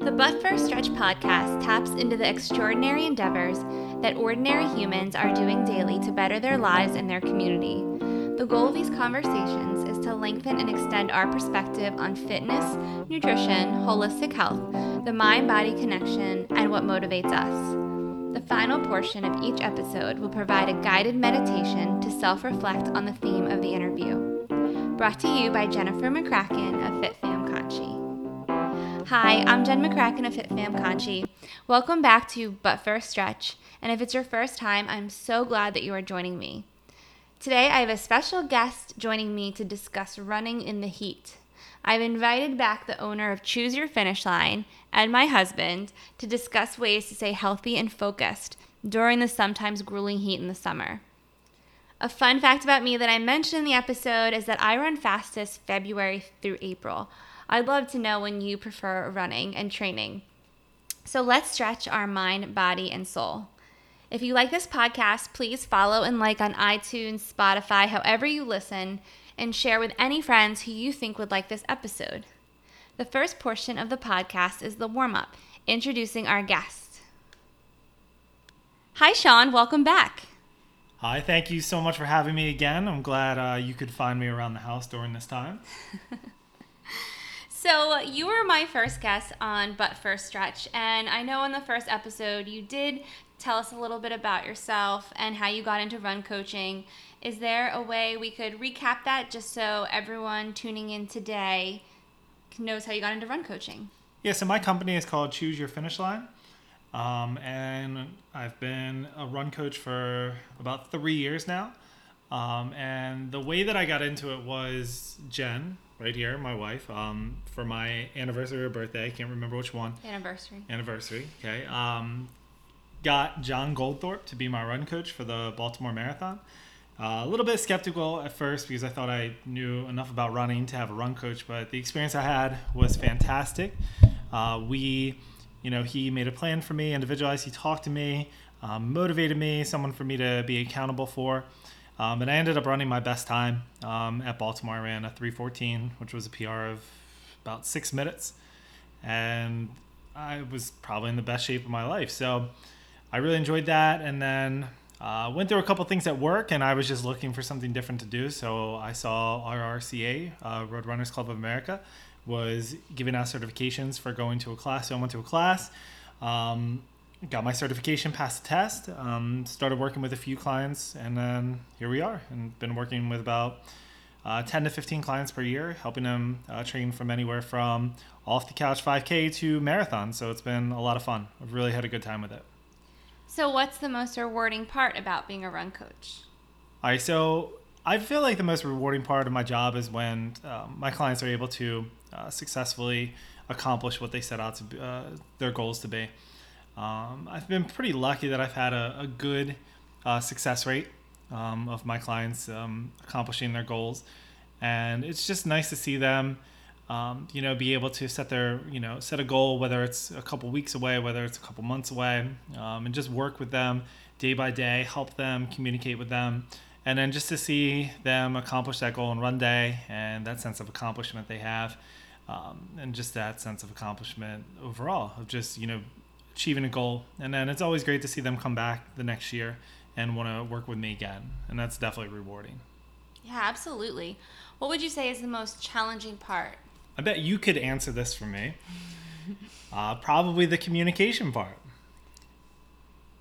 The But First Stretch podcast taps into the extraordinary endeavors that ordinary humans are doing daily to better their lives and their community. The goal of these conversations is to lengthen and extend our perspective on fitness, nutrition, holistic health, the mind body connection, and what motivates us. The final portion of each episode will provide a guided meditation to self reflect on the theme of the interview. Brought to you by Jennifer McCracken of Conchi. Hi, I'm Jen McCracken of FitFam Conchi. Welcome back to But First Stretch, and if it's your first time, I'm so glad that you are joining me. Today, I have a special guest joining me to discuss running in the heat. I've invited back the owner of Choose Your Finish Line and my husband to discuss ways to stay healthy and focused during the sometimes grueling heat in the summer. A fun fact about me that I mentioned in the episode is that I run fastest February through April. I'd love to know when you prefer running and training. So let's stretch our mind, body, and soul. If you like this podcast, please follow and like on iTunes, Spotify, however you listen, and share with any friends who you think would like this episode. The first portion of the podcast is the warm up, introducing our guest. Hi, Sean. Welcome back. Hi, thank you so much for having me again. I'm glad uh, you could find me around the house during this time. So, you were my first guest on But First Stretch, and I know in the first episode you did tell us a little bit about yourself and how you got into run coaching. Is there a way we could recap that just so everyone tuning in today knows how you got into run coaching? Yeah, so my company is called Choose Your Finish Line. Um, and I've been a run coach for about three years now. Um, and the way that I got into it was Jen, right here, my wife, um, for my anniversary or birthday. I can't remember which one. Anniversary. Anniversary. Okay. Um, got John Goldthorpe to be my run coach for the Baltimore Marathon. Uh, a little bit skeptical at first because I thought I knew enough about running to have a run coach, but the experience I had was fantastic. Uh, we, you know, he made a plan for me, individualized. He talked to me, um, motivated me, someone for me to be accountable for. Um, and I ended up running my best time um, at Baltimore. I ran a 314, which was a PR of about six minutes. And I was probably in the best shape of my life. So I really enjoyed that. And then uh, went through a couple things at work, and I was just looking for something different to do. So I saw RRCA, uh, Road Runners Club of America, was giving out certifications for going to a class. So I went to a class. Um, got my certification, passed the test, um, started working with a few clients, and then here we are. And been working with about uh, 10 to 15 clients per year, helping them uh, train from anywhere from off the couch 5K to marathon. So it's been a lot of fun. I've really had a good time with it. So, what's the most rewarding part about being a run coach? All right, so I feel like the most rewarding part of my job is when um, my clients are able to uh, successfully accomplish what they set out to uh, their goals to be. Um, I've been pretty lucky that I've had a, a good uh, success rate um, of my clients um, accomplishing their goals, and it's just nice to see them, um, you know, be able to set their, you know, set a goal, whether it's a couple weeks away, whether it's a couple months away, um, and just work with them day by day, help them, communicate with them. And then just to see them accomplish that goal in one day and that sense of accomplishment they have, um, and just that sense of accomplishment overall of just, you know, achieving a goal. And then it's always great to see them come back the next year and want to work with me again. And that's definitely rewarding. Yeah, absolutely. What would you say is the most challenging part? I bet you could answer this for me. Uh, probably the communication part.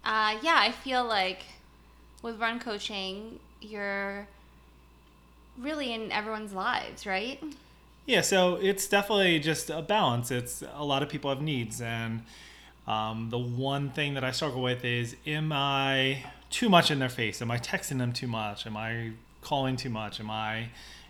Uh, yeah, I feel like with run coaching, you're really in everyone's lives, right? Yeah, so it's definitely just a balance. It's a lot of people have needs, and um, the one thing that I struggle with is am I too much in their face? Am I texting them too much? Am I calling too much? Am I,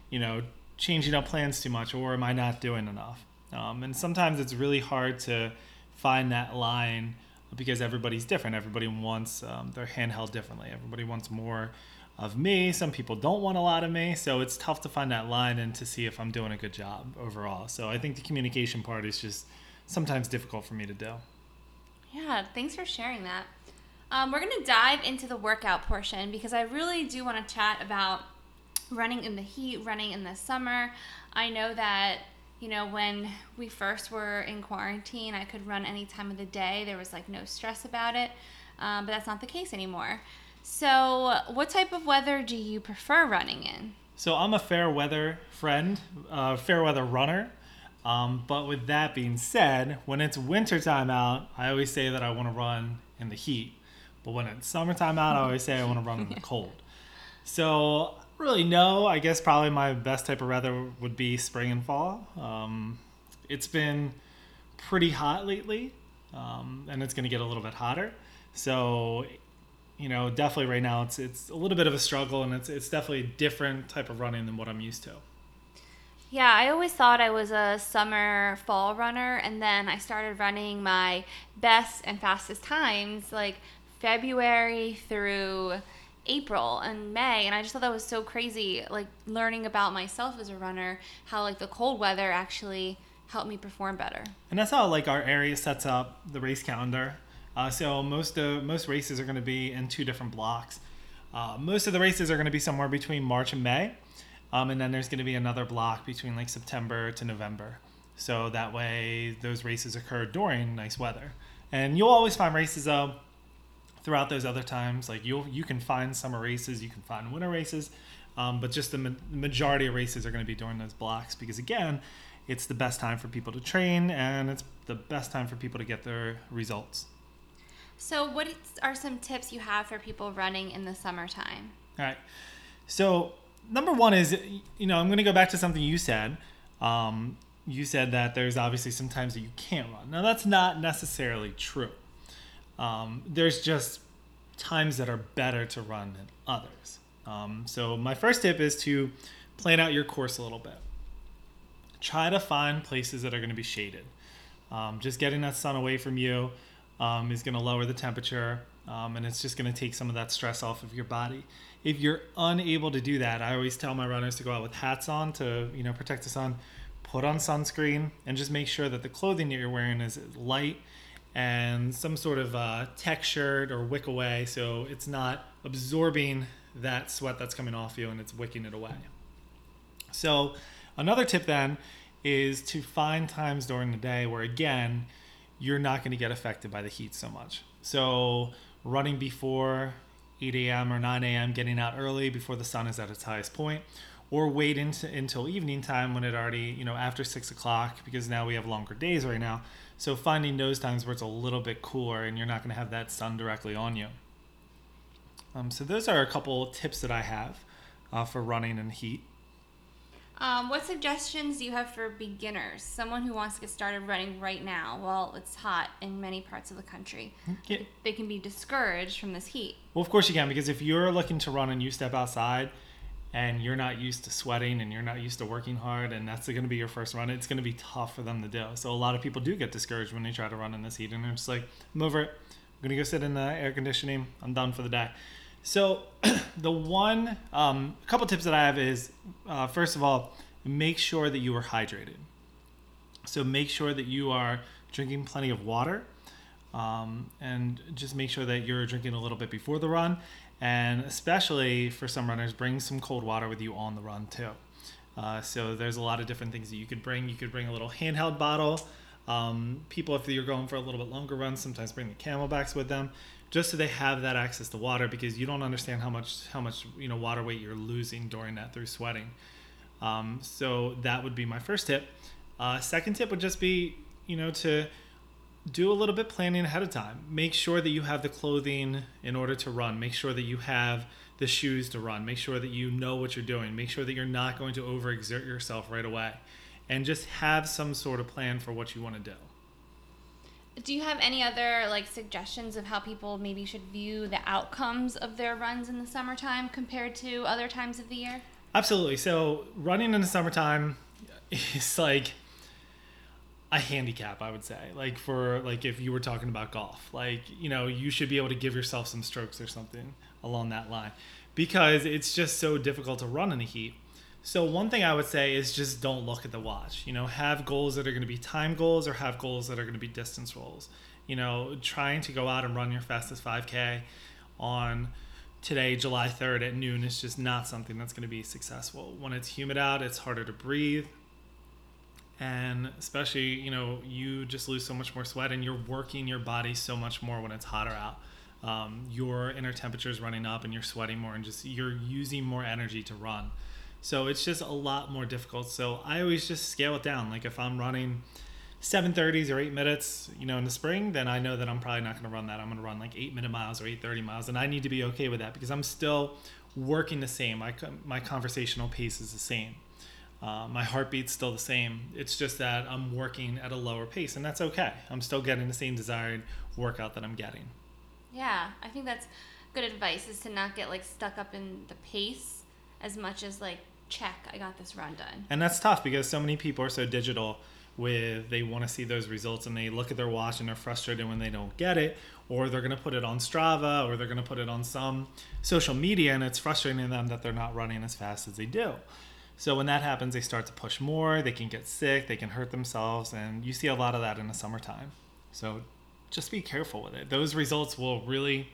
you know, changing up plans too much? Or am I not doing enough? Um, and sometimes it's really hard to find that line because everybody's different. Everybody wants um, their handheld differently. Everybody wants more of me. Some people don't want a lot of me. So it's tough to find that line and to see if I'm doing a good job overall. So I think the communication part is just sometimes difficult for me to do. Yeah, thanks for sharing that. Um, we're going to dive into the workout portion because I really do want to chat about running in the heat, running in the summer. I know that you know, when we first were in quarantine, I could run any time of the day. There was like no stress about it. Um, but that's not the case anymore. So, what type of weather do you prefer running in? So I'm a fair weather friend, uh, fair weather runner. Um, but with that being said, when it's wintertime out, I always say that I want to run in the heat. But when it's summertime out, I always say I want to run in the cold. So really, no. I guess probably my best type of weather would be spring and fall. Um, it's been pretty hot lately, um, and it's going to get a little bit hotter. So you know, definitely right now it's it's a little bit of a struggle, and it's it's definitely a different type of running than what I'm used to. Yeah, I always thought I was a summer fall runner, and then I started running my best and fastest times like February through April and May, and I just thought that was so crazy. Like learning about myself as a runner, how like the cold weather actually helped me perform better. And that's how like our area sets up the race calendar. Uh, so most of most races are going to be in two different blocks. Uh, most of the races are going to be somewhere between March and May, um, and then there's going to be another block between like September to November. So that way those races occur during nice weather, and you'll always find races though throughout those other times. Like you'll you can find summer races, you can find winter races, um, but just the, ma- majority of races are going to be during those blocks because again, it's the best time for people to train and it's the best time for people to get their results. So, what are some tips you have for people running in the summertime? All right. So, number one is, you know, I'm going to go back to something you said. Um, you said that there's obviously some times that you can't run. Now, that's not necessarily true. Um, there's just times that are better to run than others. Um, so, my first tip is to plan out your course a little bit. Try to find places that are going to be shaded. Um, just getting that sun away from you um, is going to lower the temperature um, and it's just going to take some of that stress off of your body. If you're unable to do that, I always tell my runners to go out with hats on to you know protect the sun, put on sunscreen, and just make sure that the clothing that you're wearing is light and some sort of uh, shirt or wick away so it's not absorbing that sweat that's coming off you and it's wicking it away. So another tip then is to find times during the day where again you're not going to get affected by the heat so much. So, running before 8 a.m. or 9 a.m., getting out early before the sun is at its highest point, or wait into, until evening time when it already, you know, after 6 o'clock, because now we have longer days right now. So, finding those times where it's a little bit cooler and you're not going to have that sun directly on you. Um, so, those are a couple tips that I have uh, for running in heat. Um, what suggestions do you have for beginners, someone who wants to get started running right now while it's hot in many parts of the country? Yeah. They can be discouraged from this heat. Well, of course you can, because if you're looking to run and you step outside and you're not used to sweating and you're not used to working hard and that's going to be your first run, it's going to be tough for them to do. So a lot of people do get discouraged when they try to run in this heat and they're just like, I'm over it. I'm going to go sit in the air conditioning. I'm done for the day. So, the one, um, a couple tips that I have is uh, first of all, make sure that you are hydrated. So, make sure that you are drinking plenty of water um, and just make sure that you're drinking a little bit before the run. And especially for some runners, bring some cold water with you on the run too. Uh, so, there's a lot of different things that you could bring. You could bring a little handheld bottle. Um, people, if you're going for a little bit longer runs, sometimes bring the CamelBaks with them just so they have that access to water because you don't understand how much how much you know water weight you're losing during that through sweating. Um, so that would be my first tip. Uh, second tip would just be you know to do a little bit planning ahead of time. Make sure that you have the clothing in order to run. Make sure that you have the shoes to run. Make sure that you know what you're doing. Make sure that you're not going to overexert yourself right away. And just have some sort of plan for what you want to do. Do you have any other like suggestions of how people maybe should view the outcomes of their runs in the summertime compared to other times of the year? Absolutely. So running in the summertime is like a handicap, I would say. Like for like if you were talking about golf, like you know you should be able to give yourself some strokes or something along that line, because it's just so difficult to run in the heat. So one thing I would say is just don't look at the watch. You know, have goals that are going to be time goals or have goals that are going to be distance goals. You know, trying to go out and run your fastest 5K on today, July 3rd at noon is just not something that's going to be successful. When it's humid out, it's harder to breathe. and especially you know you just lose so much more sweat and you're working your body so much more when it's hotter out um, your inner temperature is running up and you're sweating more and just you're using more energy to run so it's just a lot more difficult so i always just scale it down like if i'm running 730s or 8 minutes you know in the spring then i know that i'm probably not going to run that i'm going to run like 8 minute miles or 830 miles and i need to be okay with that because i'm still working the same my, my conversational pace is the same uh, my heartbeat's still the same. It's just that I'm working at a lower pace, and that's okay. I'm still getting the same desired workout that I'm getting. Yeah, I think that's good advice is to not get like stuck up in the pace as much as like check I got this run done. And that's tough because so many people are so digital with they want to see those results and they look at their watch and they're frustrated when they don't get it or they're going to put it on Strava or they're going to put it on some social media and it's frustrating them that they're not running as fast as they do. So when that happens, they start to push more. They can get sick. They can hurt themselves, and you see a lot of that in the summertime. So just be careful with it. Those results will really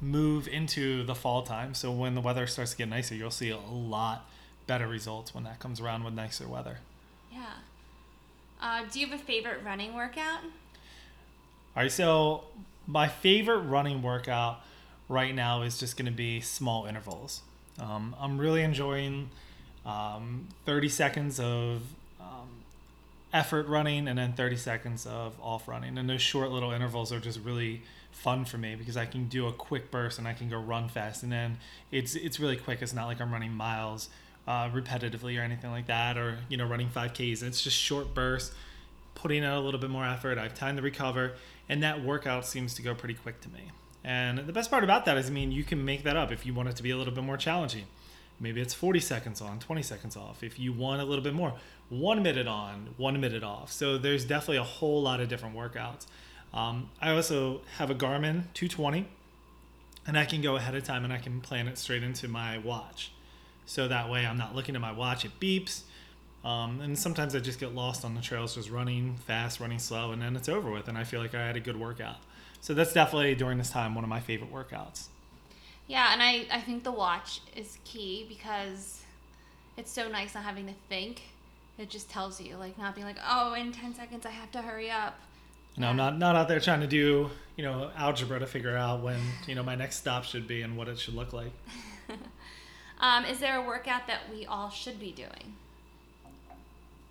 move into the fall time. So when the weather starts to get nicer, you'll see a lot better results when that comes around with nicer weather. Yeah. Uh, do you have a favorite running workout? All right. So my favorite running workout right now is just going to be small intervals. Um, I'm really enjoying um, 30 seconds of um, effort running and then 30 seconds of off running. And those short little intervals are just really fun for me because I can do a quick burst and I can go run fast. And then it's it's really quick. It's not like I'm running miles uh, repetitively or anything like that, or you know running 5Ks. It's just short bursts, putting out a little bit more effort. I have time to recover, and that workout seems to go pretty quick to me. And the best part about that is, I mean, you can make that up if you want it to be a little bit more challenging. Maybe it's 40 seconds on, 20 seconds off. If you want a little bit more, one minute on, one minute off. So there's definitely a whole lot of different workouts. Um, I also have a Garmin 220, and I can go ahead of time and I can plan it straight into my watch. So that way I'm not looking at my watch, it beeps. Um, and sometimes I just get lost on the trails, just running fast, running slow, and then it's over with, and I feel like I had a good workout. So that's definitely during this time one of my favorite workouts. Yeah, and I, I think the watch is key because it's so nice not having to think. It just tells you, like, not being like, oh, in 10 seconds I have to hurry up. You know, I'm not, not out there trying to do, you know, algebra to figure out when, you know, my next stop should be and what it should look like. um, is there a workout that we all should be doing?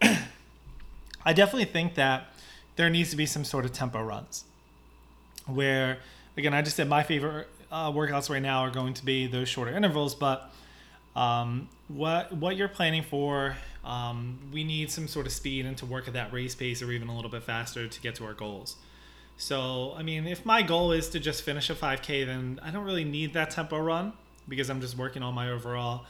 I definitely think that there needs to be some sort of tempo runs where, again, I just said my favorite uh, workouts right now are going to be those shorter intervals, but um, what what you're planning for, um, we need some sort of speed and to work at that race pace or even a little bit faster to get to our goals. So, I mean, if my goal is to just finish a 5K, then I don't really need that tempo run because I'm just working on my overall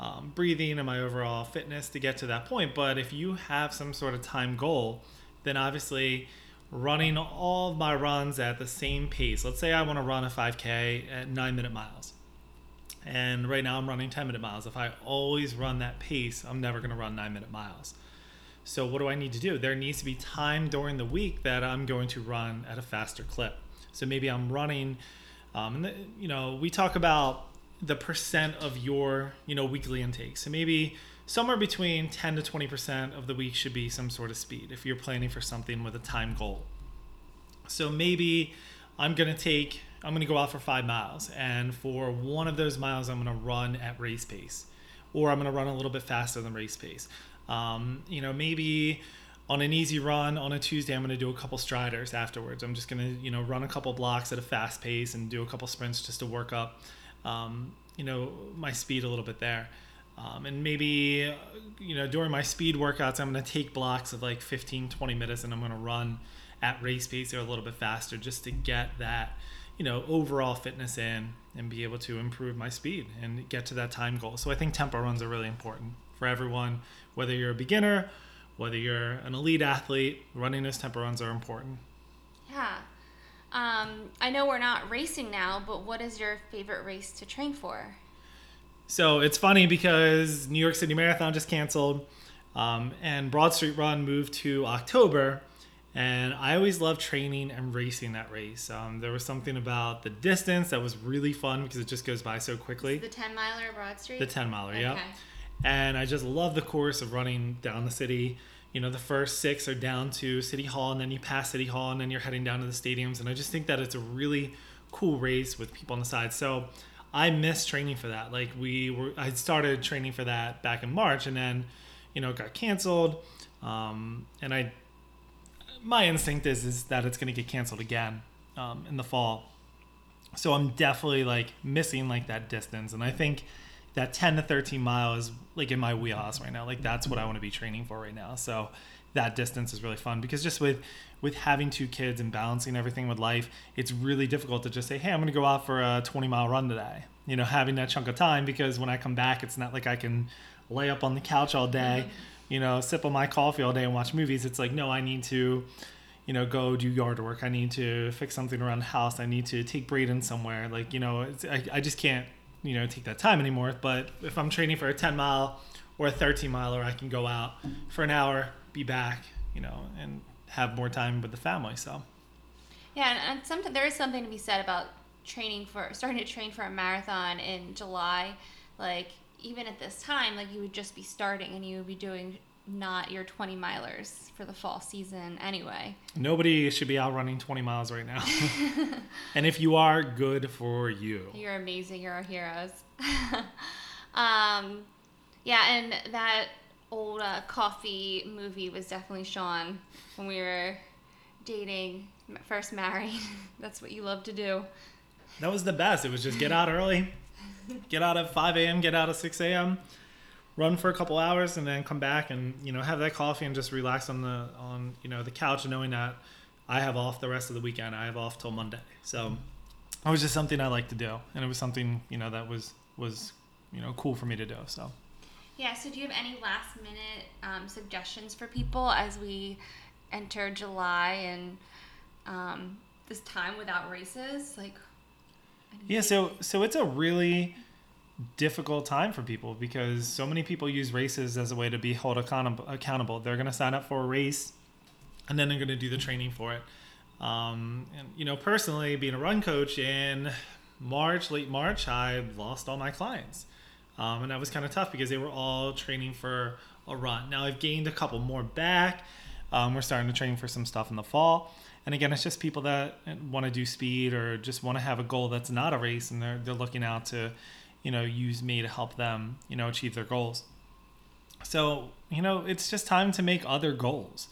um, breathing and my overall fitness to get to that point. But if you have some sort of time goal, then obviously running all my runs at the same pace. Let's say I want to run a 5K at nine minute miles. And right now I'm running 10 minute miles. If I always run that pace, I'm never going to run nine minute miles. So, what do I need to do? There needs to be time during the week that I'm going to run at a faster clip. So, maybe I'm running, um, and the, you know, we talk about the percent of your, you know, weekly intake. So, maybe somewhere between 10 to 20% of the week should be some sort of speed if you're planning for something with a time goal. So maybe I'm going to take, I'm going to go out for five miles, and for one of those miles, I'm going to run at race pace, or I'm going to run a little bit faster than race pace. Um, you know, maybe on an easy run on a Tuesday, I'm going to do a couple striders afterwards. I'm just going to, you know, run a couple blocks at a fast pace and do a couple sprints just to work up, um, you know, my speed a little bit there. Um, and maybe, you know, during my speed workouts, I'm going to take blocks of like 15, 20 minutes and I'm going to run at race pace or a little bit faster just to get that, you know, overall fitness in and be able to improve my speed and get to that time goal. So I think tempo runs are really important for everyone, whether you're a beginner, whether you're an elite athlete, running those tempo runs are important. Yeah. Um, I know we're not racing now, but what is your favorite race to train for? So it's funny because New York City Marathon just canceled, um, and Broad Street Run moved to October. And I always loved training and racing that race. Um, there was something about the distance that was really fun because it just goes by so quickly. The 10 miler Broad Street? The 10 miler, okay. yeah. And I just love the course of running down the city, you know, the first six are down to City Hall, and then you pass City Hall, and then you're heading down to the stadiums. And I just think that it's a really cool race with people on the side. So I miss training for that. Like we were, I started training for that back in March, and then, you know, it got canceled. Um, and I, my instinct is is that it's going to get canceled again um, in the fall. So I'm definitely like missing like that distance, and I think that 10 to 13 mile is like in my wheelhouse right now. Like that's what I want to be training for right now. So that distance is really fun because just with with having two kids and balancing everything with life, it's really difficult to just say, "Hey, I'm going to go out for a 20 mile run today." You know, having that chunk of time because when I come back, it's not like I can lay up on the couch all day, you know, sip on my coffee all day and watch movies. It's like, no, I need to, you know, go do yard work. I need to fix something around the house. I need to take Braden somewhere. Like, you know, I, I just can't, you know, take that time anymore. But if I'm training for a 10 mile or a 13 miler, I can go out for an hour, be back, you know, and have more time with the family. So, yeah, and, and sometimes there is something to be said about training for starting to train for a marathon in July. Like even at this time, like you would just be starting and you would be doing not your 20 milers for the fall season anyway. Nobody should be out running 20 miles right now. and if you are, good for you. You're amazing. You're our heroes. um, yeah, and that old uh, coffee movie was definitely Sean when we were dating, first married. That's what you love to do. That was the best. It was just get out early, get out at 5 a.m., get out at 6 a.m., run for a couple hours, and then come back and you know have that coffee and just relax on the on you know the couch, knowing that I have off the rest of the weekend. I have off till Monday, so it was just something I like to do, and it was something you know that was was you know cool for me to do. So. Yeah. So, do you have any last minute um, suggestions for people as we enter July and um, this time without races? Like, yeah, so so it's a really difficult time for people because so many people use races as a way to be held accountable. accountable. They're going to sign up for a race, and then they're going to do the training for it. Um, and you know, personally, being a run coach in March, late March, I lost all my clients, um, and that was kind of tough because they were all training for a run. Now I've gained a couple more back. Um, we're starting to train for some stuff in the fall. And again, it's just people that want to do speed or just want to have a goal that's not a race, and they're they're looking out to, you know, use me to help them, you know, achieve their goals. So you know, it's just time to make other goals.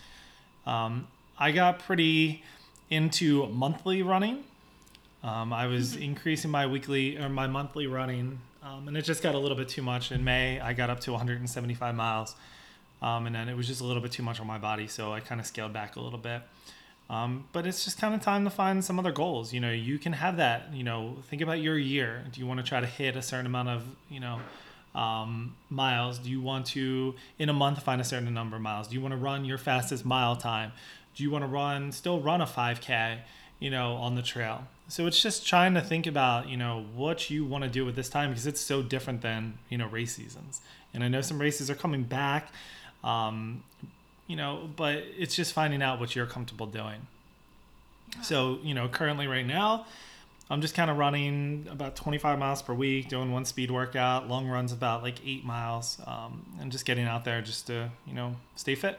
Um, I got pretty into monthly running. Um, I was mm-hmm. increasing my weekly or my monthly running, um, and it just got a little bit too much. In May, I got up to 175 miles, um, and then it was just a little bit too much on my body, so I kind of scaled back a little bit. Um, but it's just kind of time to find some other goals. You know, you can have that. You know, think about your year. Do you want to try to hit a certain amount of, you know, um, miles? Do you want to, in a month, find a certain number of miles? Do you want to run your fastest mile time? Do you want to run, still run a 5K, you know, on the trail? So it's just trying to think about, you know, what you want to do with this time because it's so different than, you know, race seasons. And I know some races are coming back. Um, you know, but it's just finding out what you're comfortable doing. Yeah. So, you know, currently right now, I'm just kind of running about 25 miles per week, doing one speed workout, long runs about like eight miles, um, and just getting out there just to, you know, stay fit.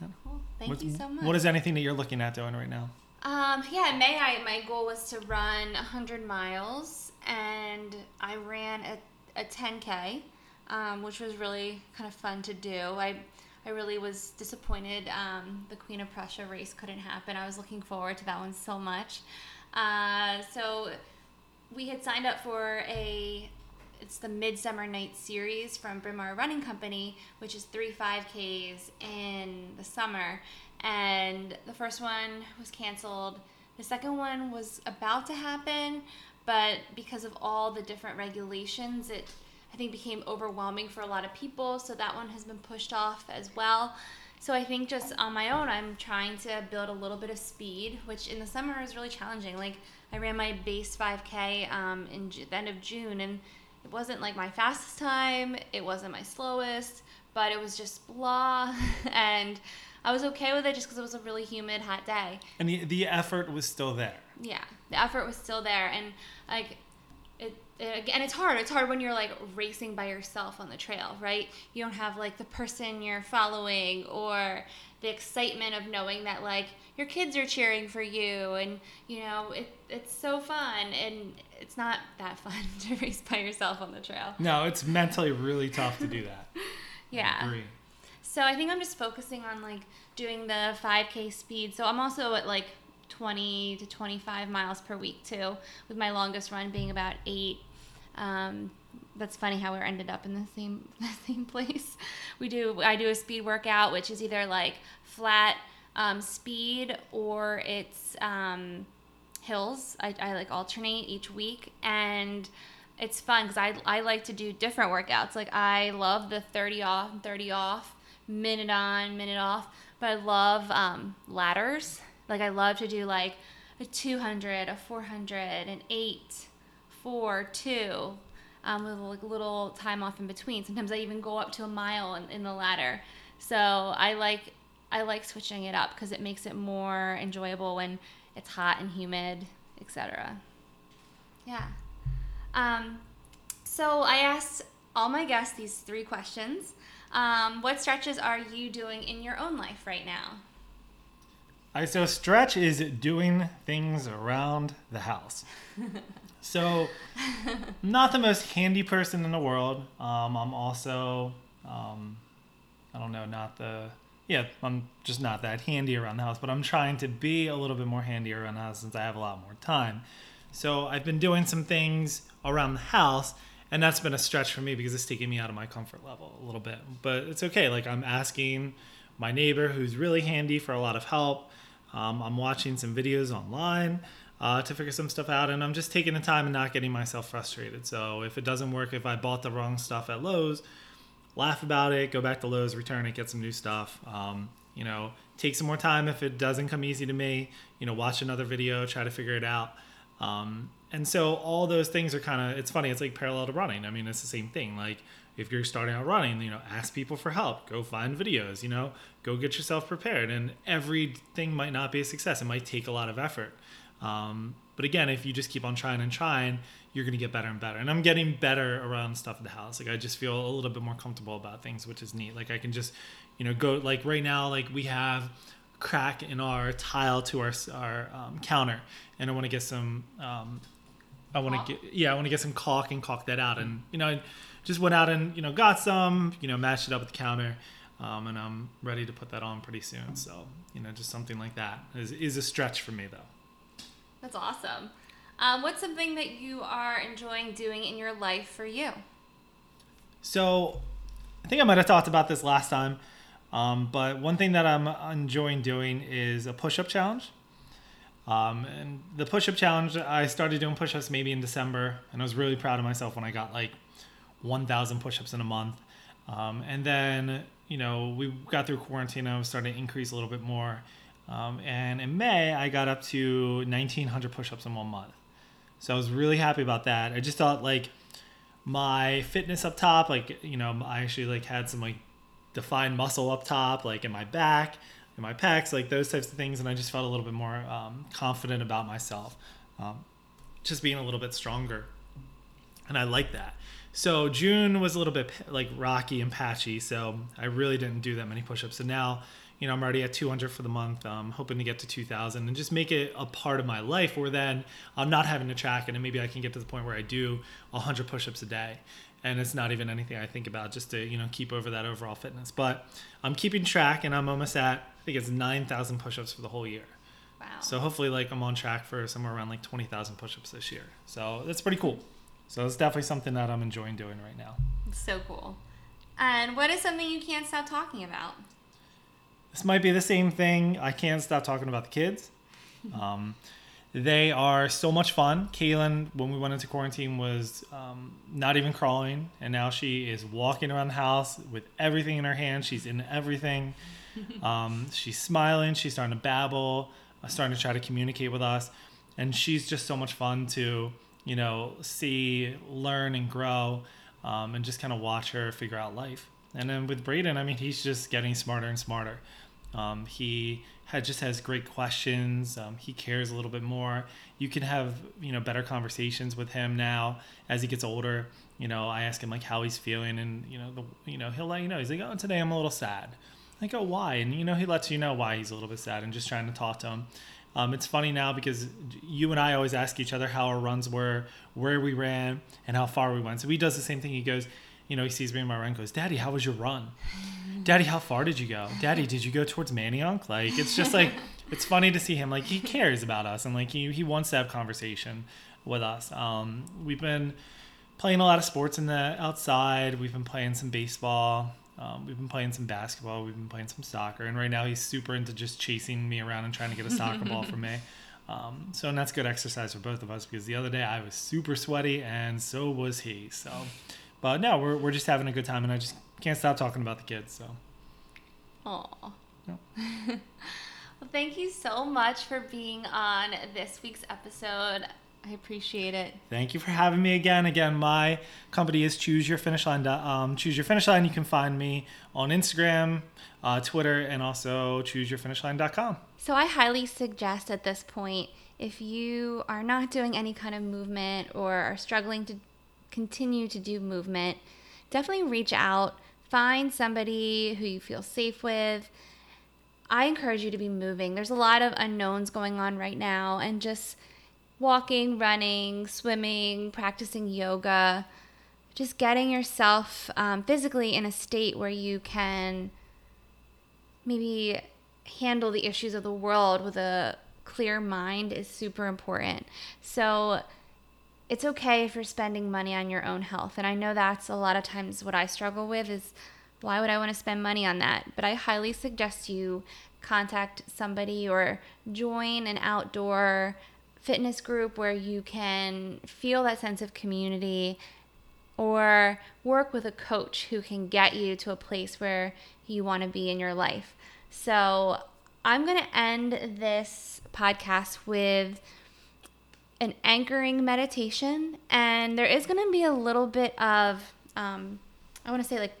Yeah. Cool. Thank What's, you so much. What is anything that you're looking at doing right now? Um, yeah, in May, I, my goal was to run 100 miles, and I ran a, a 10K, um, which was really kind of fun to do. I I really was disappointed um, the Queen of Prussia race couldn't happen. I was looking forward to that one so much. Uh, so we had signed up for a it's the Midsummer Night Series from Bryn Mawr Running Company, which is three 5Ks in the summer. And the first one was canceled. The second one was about to happen, but because of all the different regulations, it I think became overwhelming for a lot of people. So that one has been pushed off as well. So I think just on my own, I'm trying to build a little bit of speed, which in the summer is really challenging. Like I ran my base 5K um, in the end of June, and it wasn't like my fastest time. It wasn't my slowest, but it was just blah, and I was okay with it just because it was a really humid, hot day. And the the effort was still there. Yeah, the effort was still there, and like and it's hard. It's hard when you're like racing by yourself on the trail, right? You don't have like the person you're following or the excitement of knowing that like your kids are cheering for you and you know it, it's so fun and it's not that fun to race by yourself on the trail No, it's mentally really tough to do that. yeah I agree. so i think i'm just focusing on like doing the 5k speed so i'm also at like 20 to 25 miles per week too with my longest run being about eight um, that's funny how we ended up in the same the same place. We do I do a speed workout, which is either like flat um, speed or it's um, hills. I, I like alternate each week, and it's fun because I I like to do different workouts. Like I love the thirty off, thirty off, minute on, minute off. But I love um, ladders. Like I love to do like a two hundred, a four hundred, an eight, four, two um, with like a little time off in between. Sometimes I even go up to a mile in, in the ladder. So I like I like switching it up because it makes it more enjoyable when it's hot and humid, etc. Yeah. Um, so I asked all my guests these three questions. Um, what stretches are you doing in your own life right now? I so stretch is doing things around the house. so, not the most handy person in the world. Um, I'm also, um, I don't know, not the yeah, I'm just not that handy around the house. But I'm trying to be a little bit more handy around the house since I have a lot more time. So I've been doing some things around the house, and that's been a stretch for me because it's taking me out of my comfort level a little bit. But it's okay. Like I'm asking my neighbor, who's really handy, for a lot of help. Um, I'm watching some videos online uh, to figure some stuff out, and I'm just taking the time and not getting myself frustrated. So if it doesn't work, if I bought the wrong stuff at Lowe's, laugh about it, go back to Lowe's, return it, get some new stuff. Um, you know, take some more time if it doesn't come easy to me. You know, watch another video, try to figure it out. Um, and so all those things are kind of it's funny. It's like parallel to running. I mean, it's the same thing. Like if you're starting out running, you know, ask people for help. Go find videos. You know, go get yourself prepared. And everything might not be a success. It might take a lot of effort. Um, but again, if you just keep on trying and trying, you're going to get better and better. And I'm getting better around stuff in the house. Like I just feel a little bit more comfortable about things, which is neat. Like I can just, you know, go like right now, like we have crack in our tile to our our um, counter, and I want to get some. Um, I want to get yeah, I want to get some caulk and caulk that out, and you know, I just went out and you know got some, you know, matched it up with the counter. Um, and I'm ready to put that on pretty soon. So, you know, just something like that is, is a stretch for me, though. That's awesome. Um, what's something that you are enjoying doing in your life for you? So, I think I might have talked about this last time, um, but one thing that I'm enjoying doing is a push up challenge. Um, and the push up challenge, I started doing push ups maybe in December, and I was really proud of myself when I got like 1,000 push ups in a month. Um, and then, you know, we got through quarantine, I was starting to increase a little bit more. Um, and in May, I got up to 1,900 push ups in one month. So I was really happy about that. I just thought like my fitness up top, like, you know, I actually like had some like defined muscle up top, like in my back, in my pecs, like those types of things. And I just felt a little bit more um, confident about myself, um, just being a little bit stronger. And I like that. So June was a little bit like rocky and patchy. So I really didn't do that many push-ups. So now, you know, I'm already at 200 for the month. I'm hoping to get to 2,000 and just make it a part of my life where then I'm not having to track it and maybe I can get to the point where I do 100 push-ups a day. And it's not even anything I think about just to, you know, keep over that overall fitness. But I'm keeping track and I'm almost at, I think it's 9,000 push-ups for the whole year. Wow. So hopefully like I'm on track for somewhere around like 20,000 push-ups this year. So that's pretty cool. So it's definitely something that I'm enjoying doing right now. It's so cool. And what is something you can't stop talking about? This might be the same thing. I can't stop talking about the kids. Um, they are so much fun. Kaylin, when we went into quarantine, was um, not even crawling, and now she is walking around the house with everything in her hand. She's in everything. Um, she's smiling. She's starting to babble, uh, starting to try to communicate with us, and she's just so much fun to you know see, learn, and grow, um, and just kind of watch her figure out life. And then with Braden, I mean, he's just getting smarter and smarter Um, he had just has great questions. Um, he cares a little bit more. You can have you know better conversations with him now as he gets older. You know, I ask him like how he's feeling, and you know the you know he'll let you know. He's like, oh, today I'm a little sad. I go, why? And you know, he lets you know why he's a little bit sad, and just trying to talk to him. Um, it's funny now because you and I always ask each other how our runs were, where we ran, and how far we went. So he does the same thing. He goes, you know, he sees me in my run, goes, Daddy, how was your run? Daddy, how far did you go? Daddy, did you go towards Manayunk? Like, it's just like, it's funny to see him. Like, he cares about us and like he, he wants to have conversation with us. Um, we've been playing a lot of sports in the outside. We've been playing some baseball. Um, we've been playing some basketball. We've been playing some soccer. And right now he's super into just chasing me around and trying to get a soccer ball from me. Um, so, and that's good exercise for both of us because the other day I was super sweaty and so was he. So, but no, we're, we're just having a good time and I just can't stop talking about the kids. So, Aw. well, thank you so much for being on this week's episode. I appreciate it. Thank you for having me again. Again, my company is Choose Your Finish Line. Um, Choose Your Finish Line. You can find me on Instagram, uh, Twitter, and also ChooseYourFinishLine.com. So I highly suggest at this point, if you are not doing any kind of movement or are struggling to continue to do movement, definitely reach out. Find somebody who you feel safe with. I encourage you to be moving. There's a lot of unknowns going on right now, and just walking, running, swimming, practicing yoga, just getting yourself um, physically in a state where you can maybe handle the issues of the world with a clear mind is super important. So it's okay if you're spending money on your own health. And I know that's a lot of times what I struggle with is why would I want to spend money on that? But I highly suggest you contact somebody or join an outdoor fitness group where you can feel that sense of community or work with a coach who can get you to a place where you want to be in your life. So, I'm going to end this podcast with an anchoring meditation, and there is going to be a little bit of, um, I want to say, like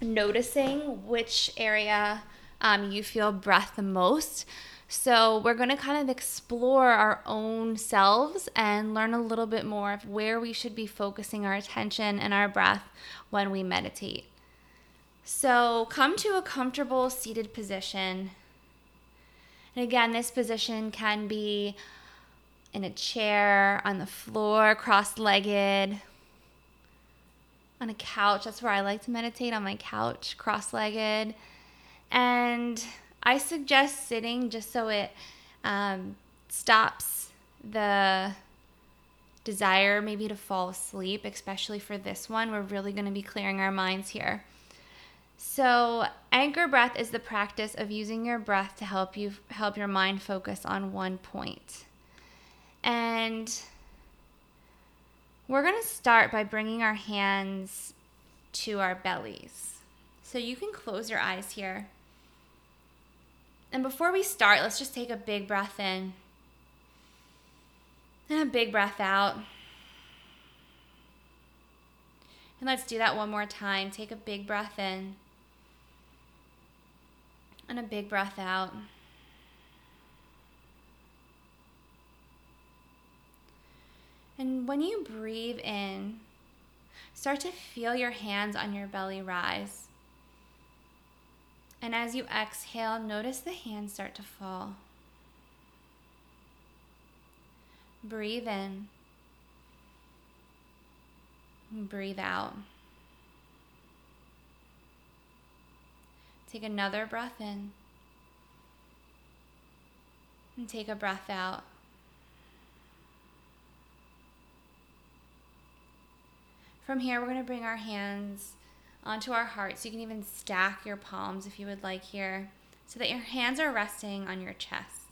noticing which area um, you feel breath the most. So, we're going to kind of explore our own selves and learn a little bit more of where we should be focusing our attention and our breath when we meditate. So, come to a comfortable seated position. And again, this position can be in a chair, on the floor, cross legged, on a couch. That's where I like to meditate on my couch, cross legged. And I suggest sitting just so it um, stops the desire maybe to fall asleep, especially for this one. We're really going to be clearing our minds here. So, anchor breath is the practice of using your breath to help you help your mind focus on one point. And we're going to start by bringing our hands to our bellies. So, you can close your eyes here. And before we start, let's just take a big breath in and a big breath out. And let's do that one more time. Take a big breath in and a big breath out. And when you breathe in, start to feel your hands on your belly rise. And as you exhale, notice the hands start to fall. Breathe in. Breathe out. Take another breath in. And take a breath out. From here, we're going to bring our hands onto our heart. So you can even stack your palms if you would like here so that your hands are resting on your chest.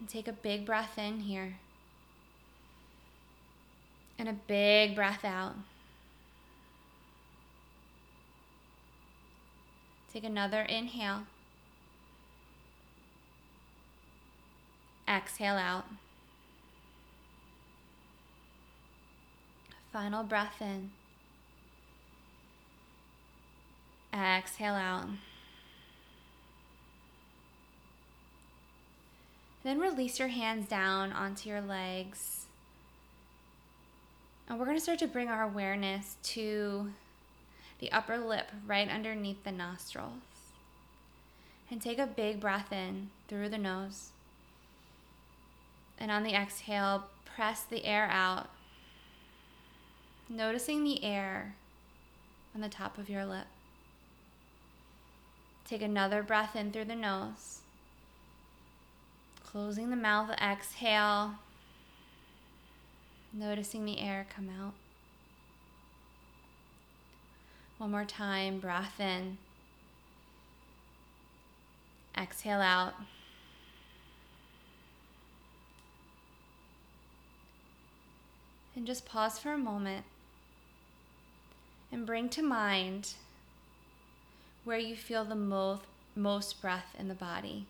And take a big breath in here. And a big breath out. Take another inhale. Exhale out. Final breath in. Exhale out. Then release your hands down onto your legs. And we're going to start to bring our awareness to the upper lip right underneath the nostrils. And take a big breath in through the nose. And on the exhale, press the air out noticing the air on the top of your lip. Take another breath in through the nose. Closing the mouth, exhale. Noticing the air come out. One more time, breath in. Exhale out. And just pause for a moment and bring to mind where you feel the most, most breath in the body.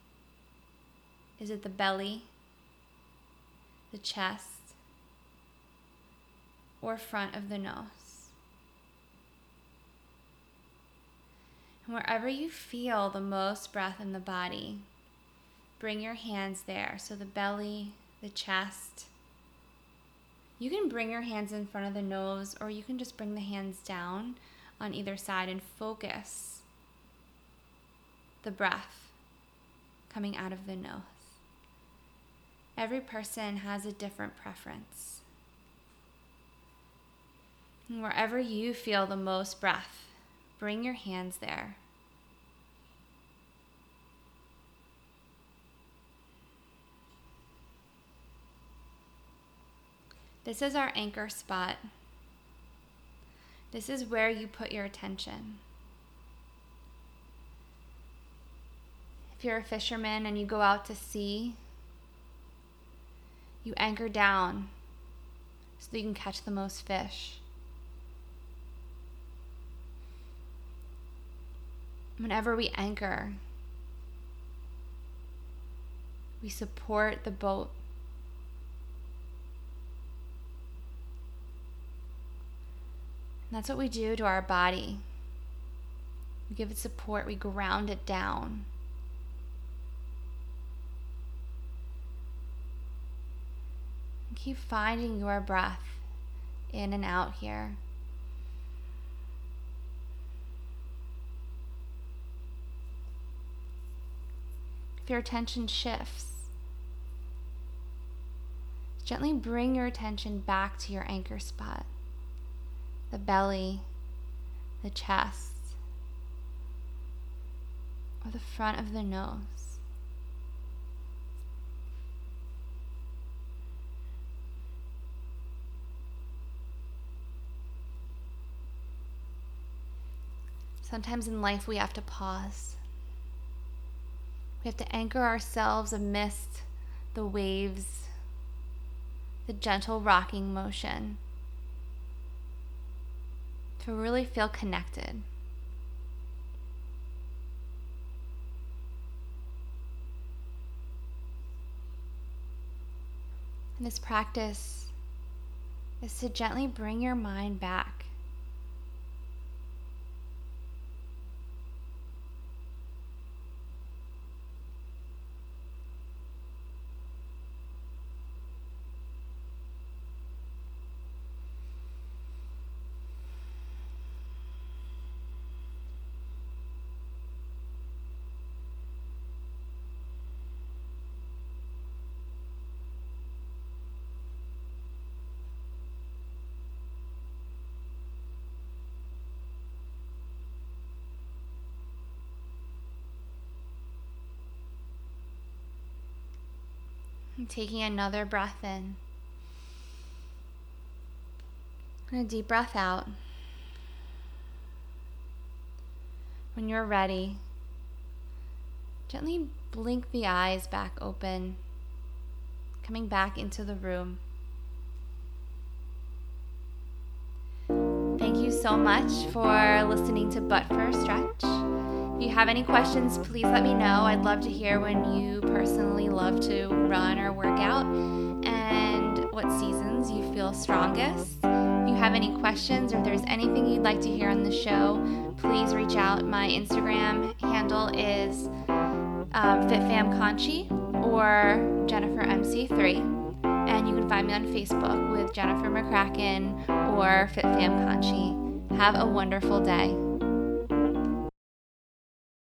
Is it the belly, the chest, or front of the nose? And wherever you feel the most breath in the body, bring your hands there. So the belly, the chest. You can bring your hands in front of the nose, or you can just bring the hands down on either side and focus the breath coming out of the nose. Every person has a different preference. Wherever you feel the most breath, bring your hands there. This is our anchor spot. This is where you put your attention. If you're a fisherman and you go out to sea, you anchor down so that you can catch the most fish. Whenever we anchor, we support the boat. That's what we do to our body. We give it support, we ground it down. Keep finding your breath in and out here. If your attention shifts, gently bring your attention back to your anchor spot the belly, the chest, or the front of the nose. Sometimes in life we have to pause. We have to anchor ourselves amidst the waves, the gentle rocking motion to really feel connected. And this practice is to gently bring your mind back Taking another breath in. And a deep breath out. When you're ready, gently blink the eyes back open, coming back into the room. Thank you so much for listening to Butt for a Stretch. If you have any questions, please let me know. I'd love to hear when you personally love to run or work out and what seasons you feel strongest. If you have any questions or if there's anything you'd like to hear on the show, please reach out. My Instagram handle is um, FitFamConchi or Jennifer MC3. And you can find me on Facebook with Jennifer McCracken or FitFam Conchi. Have a wonderful day.